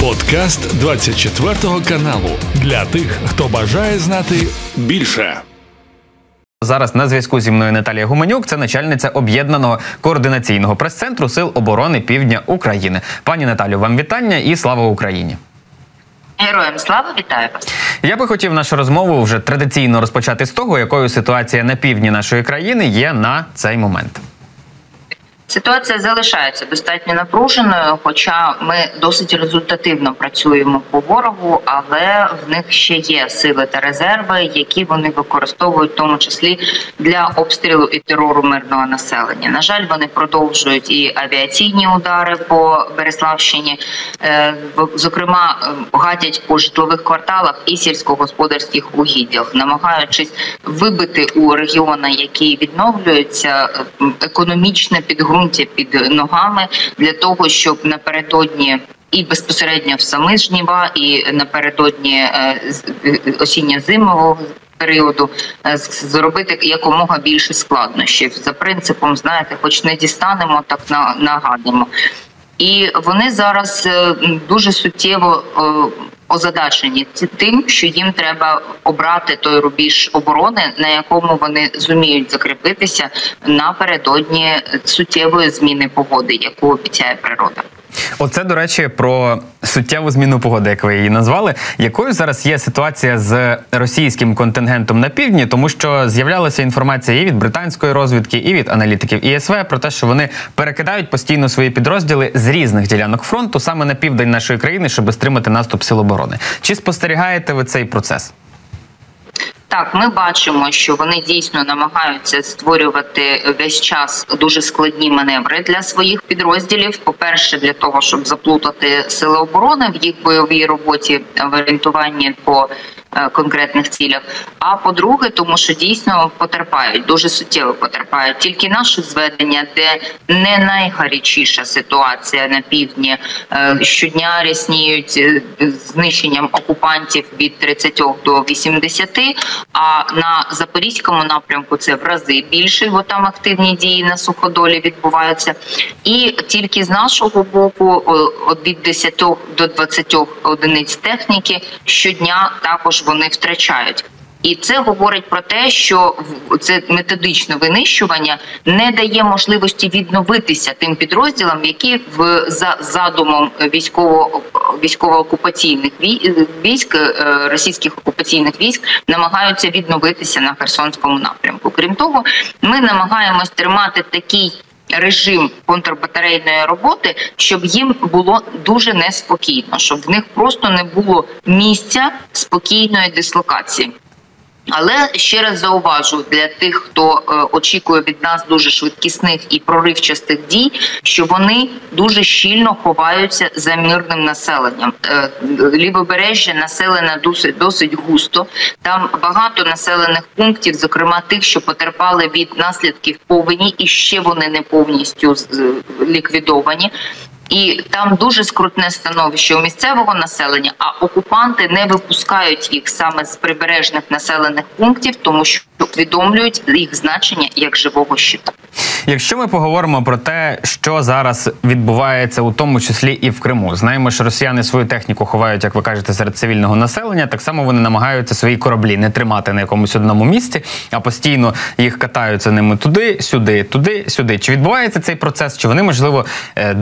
Подкаст 24 каналу для тих, хто бажає знати більше. Зараз на зв'язку зі мною Наталія Гуменюк, це начальниця об'єднаного координаційного прес-центру Сил оборони Півдня України. Пані Наталю, вам вітання і слава Україні. Героям слава вітаю вас. Я би хотів нашу розмову вже традиційно розпочати з того, якою ситуація на півдні нашої країни є на цей момент. Ситуація залишається достатньо напруженою, хоча ми досить результативно працюємо по ворогу, але в них ще є сили та резерви, які вони використовують, в тому числі для обстрілу і терору мирного населення. На жаль, вони продовжують і авіаційні удари по Береславщині, е, зокрема, гадять по житлових кварталах і сільськогосподарських угіддях, намагаючись вибити у регіони, які відновлюються, економічне підґрунтя ґрунті під ногами для того, щоб напередодні. І безпосередньо в самі жніва, і напередодні е, е, осінньо-зимового періоду е, зробити якомога більше складнощів за принципом, знаєте, хоч не дістанемо, так нагадимо. І вони зараз дуже суттєво озадачені тим, що їм треба обрати той рубіж оборони, на якому вони зуміють закріпитися напередодні суттєвої зміни погоди, яку обіцяє природа. Оце до речі про суттєву зміну погоди, як ви її назвали. Якою зараз є ситуація з російським контингентом на півдні, тому що з'являлася інформація і від британської розвідки, і від аналітиків ІСВ про те, що вони перекидають постійно свої підрозділи з різних ділянок фронту саме на південь нашої країни, щоб стримати наступ сил оборони. Чи спостерігаєте ви цей процес? Так, ми бачимо, що вони дійсно намагаються створювати весь час дуже складні маневри для своїх підрозділів. По перше, для того, щоб заплутати сили оборони в їх бойовій роботі в орієнтуванні по Е, конкретних цілях. А по-друге, тому що дійсно потерпають, дуже суттєво потерпають. Тільки наше зведення, де не найгарячіша ситуація на півдні, е, щодня рясніють е, знищенням окупантів від 30 до 80, А на запорізькому напрямку це в рази більше, бо там активні дії на суходолі відбуваються. І тільки з нашого боку від 10 до 20 одиниць техніки щодня також вони втрачають. І це говорить про те, що це методичне винищування не дає можливості відновитися тим підрозділам, які в за задумом військово військово-окупаційних військ е, російських окупаційних військ намагаються відновитися на Херсонському напрямку. Крім того, ми намагаємось тримати такий режим контрбатарейної роботи, щоб їм було дуже неспокійно, щоб в них просто не було місця спокійної дислокації. Але ще раз зауважу для тих, хто е, очікує від нас дуже швидкісних і проривчастих дій, що вони дуже щільно ховаються за мирним населенням. Е, лівобережжя населене досить досить густо. Там багато населених пунктів, зокрема тих, що потерпали від наслідків повені, і ще вони не повністю ліквідовані і там дуже скрутне становище у місцевого населення. А окупанти не випускають їх саме з прибережних населених пунктів, тому що усвідомлюють їх значення як живого щита. Якщо ми поговоримо про те, що зараз відбувається, у тому числі і в Криму, знаємо, що росіяни свою техніку ховають, як ви кажете, серед цивільного населення. Так само вони намагаються свої кораблі не тримати на якомусь одному місці, а постійно їх катаються ними туди, сюди, туди, сюди. Чи відбувається цей процес? Чи вони можливо е,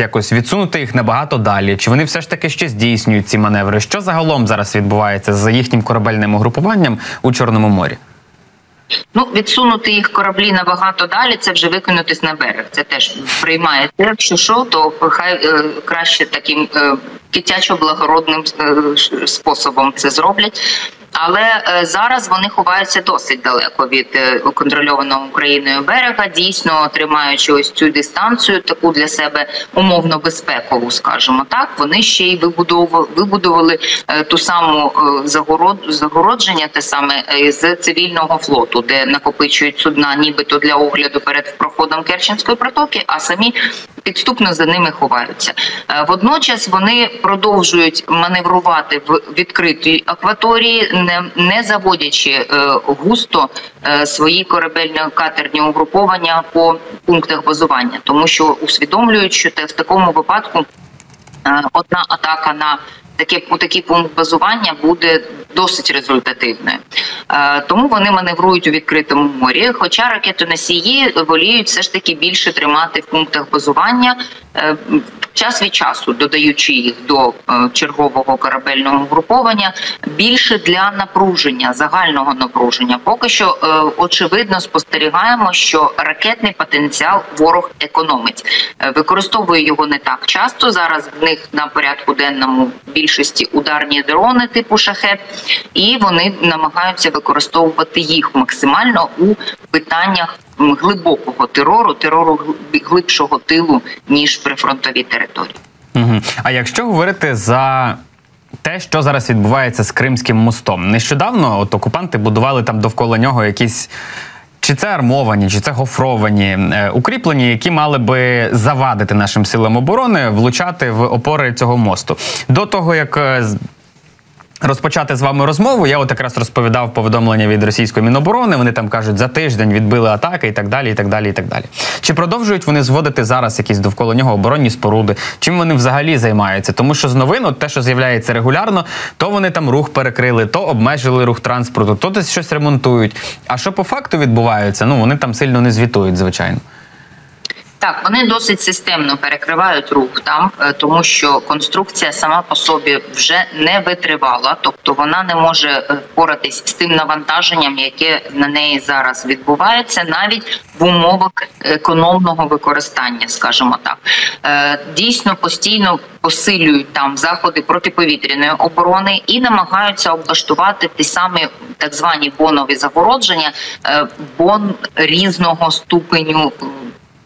якось відсунути їх набагато далі? Чи вони все ж таки ще здійснюють ці маневри? Що загалом зараз відбувається за їхнім корабельним угрупуванням у Чорному морі? Ну, відсунути їх кораблі набагато далі. Це вже викинутись на берег. Це теж приймається. Якщо що, то хай е, краще таким е, дитячо-благородним е, способом це зроблять. Але е, зараз вони ховаються досить далеко від е, контрольованого Україною берега, дійсно тримаючи ось цю дистанцію, таку для себе умовно безпекову, скажімо так. Вони ще й вибудовували вибудували е, ту саму загород, загородження, те саме з цивільного флоту, де накопичують судна, нібито для огляду перед проходом Керченської протоки, а самі підступно за ними ховаються. Водночас вони продовжують маневрувати в відкритій акваторії не заводячи е, густо е, свої корабельно-катерні угруповання по пунктах базування, тому що усвідомлюють, що в такому випадку. е, одна атака на таке у такий пункт базування буде досить результативною. Е, тому вони маневрують у відкритому морі. Хоча ракетоносії воліють все ж таки більше тримати в пунктах базування. Час від часу додаючи їх до е, чергового корабельного груповання, більше для напруження загального напруження. Поки що е, очевидно спостерігаємо, що ракетний потенціал ворог економить, Е, використовує його не так часто. Зараз в них на порядку денному більшості ударні дрони типу шахет, і вони намагаються використовувати їх максимально у питаннях глибокого терору, терору глибшого тилу ніж прифронтові території. Угу. А якщо говорити за те, що зараз відбувається з Кримським мостом, нещодавно от окупанти будували там довкола нього якісь. Чи це армовані, чи це гофровані е, укріплення, які мали би завадити нашим силам оборони влучати в опори цього мосту. До того як е, розпочати з вами розмову, я от якраз розповідав повідомлення від російської міноборони. Вони там кажуть, за тиждень відбили атаки і так далі. і так далі, і так далі. Чи продовжують вони зводити зараз якісь довкола нього оборонні споруди? Чим вони взагалі займаються? Тому що з новин, от те, що з'являється регулярно, то вони там рух перекрили, то обмежили рух транспорту, то десь щось ремонтують. А що по факту відбувається? Ну вони там сильно не звітують, звичайно. Так, вони досить системно перекривають рух там, е, тому що конструкція сама по собі вже не витривала, тобто вона не може е, впоратись з тим навантаженням, яке на неї зараз відбувається, навіть в умовах економного використання, скажімо так. Е, Дійсно постійно посилюють там заходи протиповітряної оборони і намагаються облаштувати ті самі так звані бонові загородження, бон різного ступеню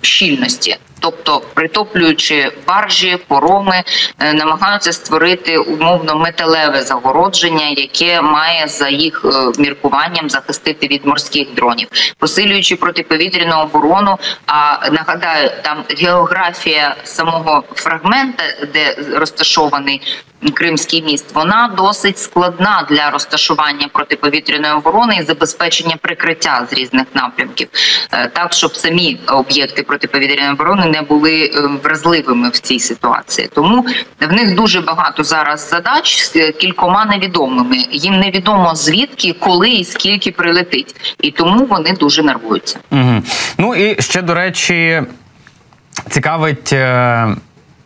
щільності. Тобто, притоплюючи баржі, пороми, е, намагаються створити умовно металеве загородження, яке має за їх е, міркуванням захистити від морських дронів, посилюючи протиповітряну оборону. А нагадаю, там географія самого фрагмента, де розташований Кримський міст, вона досить складна для розташування протиповітряної оборони і забезпечення прикриття з різних напрямків, Е, так щоб самі об'єкти протиповітряної оборони не були е, вразливими в цій ситуації. Тому в них дуже багато зараз задач з е, кількома невідомими. Їм невідомо звідки, коли і скільки прилетить, і тому вони дуже нервуються. Угу. Ну і ще до речі, цікавить.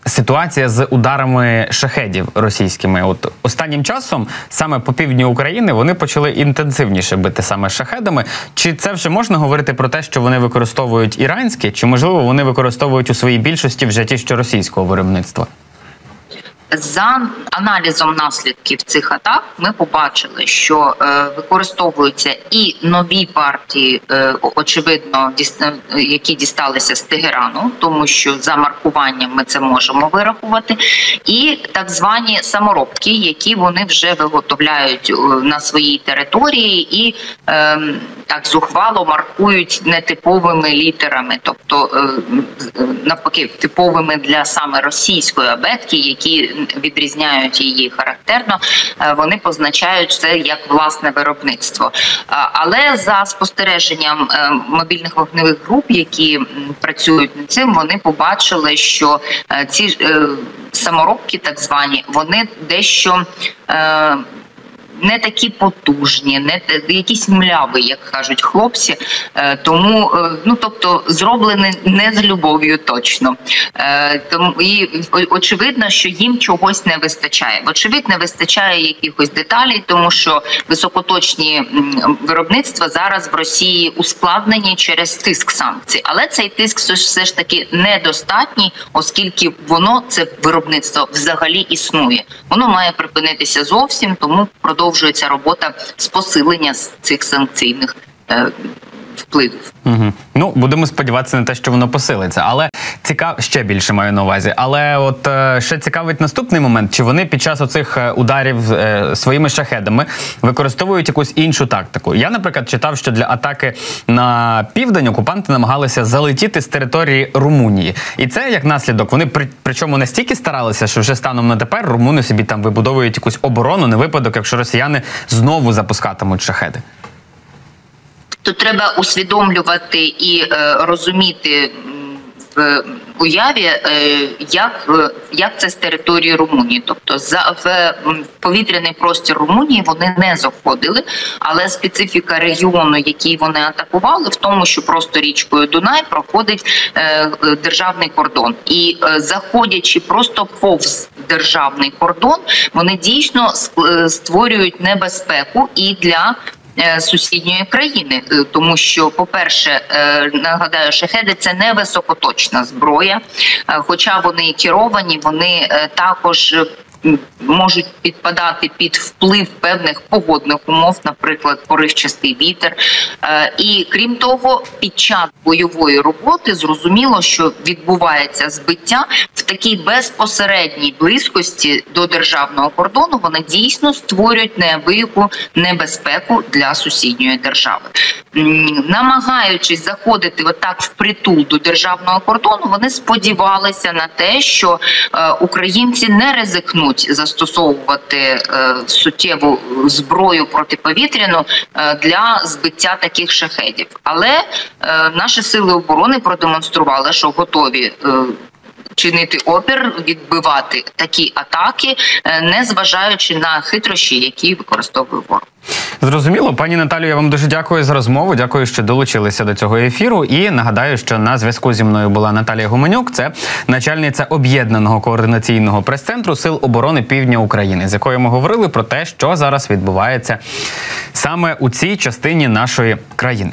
Ситуація з ударами шахедів російськими. От останнім часом, саме по півдні України, вони почали інтенсивніше бити саме шахедами. Чи це вже можна говорити про те, що вони використовують іранські, чи можливо вони використовують у своїй більшості вже ті, що російського виробництва? За аналізом наслідків цих атак ми побачили, що е, використовуються і нові партії, е, очевидно, е, які дісталися з Тегерану, тому що за маркуванням ми це можемо вирахувати, і так звані саморобки, які вони вже виготовляють на своїй території і е, так зухвало маркують нетиповими літерами, тобто е, навпаки, типовими для саме російської абетки, які відрізняють її характерно, е, вони позначають це як власне виробництво. Але за спостереженням е, мобільних вогневих груп, які працюють над цим, вони побачили, що е, ці е, саморобки, так звані, вони дещо. Не такі потужні, не якісь мляві, як кажуть хлопці. Е, Тому е, ну тобто зроблені не з любов'ю точно. Е, Тому і очевидно, що їм чогось не вистачає. Вочевидь, не вистачає якихось деталей, тому що високоточні виробництва зараз в Росії ускладнені через тиск санкцій. Але цей тиск все ж- таки недостатній, оскільки воно це виробництво взагалі існує. Воно має припинитися зовсім, тому продовжується робота з посилення цих санкційних е, впливів. Угу. Ну, будемо сподіватися на те, що воно посилиться. Але цікав ще більше маю на увазі. Але от е, ще цікавить наступний момент: чи вони під час оцих е, ударів е, своїми шахедами використовують якусь іншу тактику? Я, наприклад, читав, що для атаки на південь окупанти намагалися залетіти з території Румунії, і це як наслідок. Вони при причому настільки старалися, що вже станом на тепер румуни собі там вибудовують якусь оборону на випадок, якщо росіяни знову запускатимуть шахеди. Тут треба усвідомлювати і е, розуміти в уяві, е, як е, як це з території Румунії, тобто за в повітряний простір Румунії вони не заходили, але специфіка регіону, який вони атакували, в тому, що просто річкою Дунай проходить державний кордон, і заходячи просто повз державний кордон, вони дійсно створюють небезпеку і для сусідньої країни, е, тому що, по перше, е, нагадаю, шахеди це не високоточна зброя, хоча вони керовані, вони також можуть підпадати під вплив певних погодних умов, наприклад, поривчастий вітер. Е, і крім того, під час бойової роботи зрозуміло, що відбувається збиття в такій безпосередній близькості до державного кордону. Вони дійсно створюють неабияку небезпеку для сусідньої держави, намагаючись заходити отак в притул до державного кордону. Вони сподівалися на те, що е, українці не ризикнуть будуть застосовувати е, суттєву зброю протиповітряну е, для збиття таких шахедів. Але е, наші сили оборони продемонстрували, що готові. Чинити опір, відбивати такі атаки, не зважаючи на хитрощі, які використовує ворог. Зрозуміло, пані Наталю, я вам дуже дякую за розмову. Дякую, що долучилися до цього ефіру. І нагадаю, що на зв'язку зі мною була Наталія Гуменюк, це начальниця об'єднаного координаційного прес-центру Сил оборони Півдня України, з якою ми говорили про те, що зараз відбувається саме у цій частині нашої країни.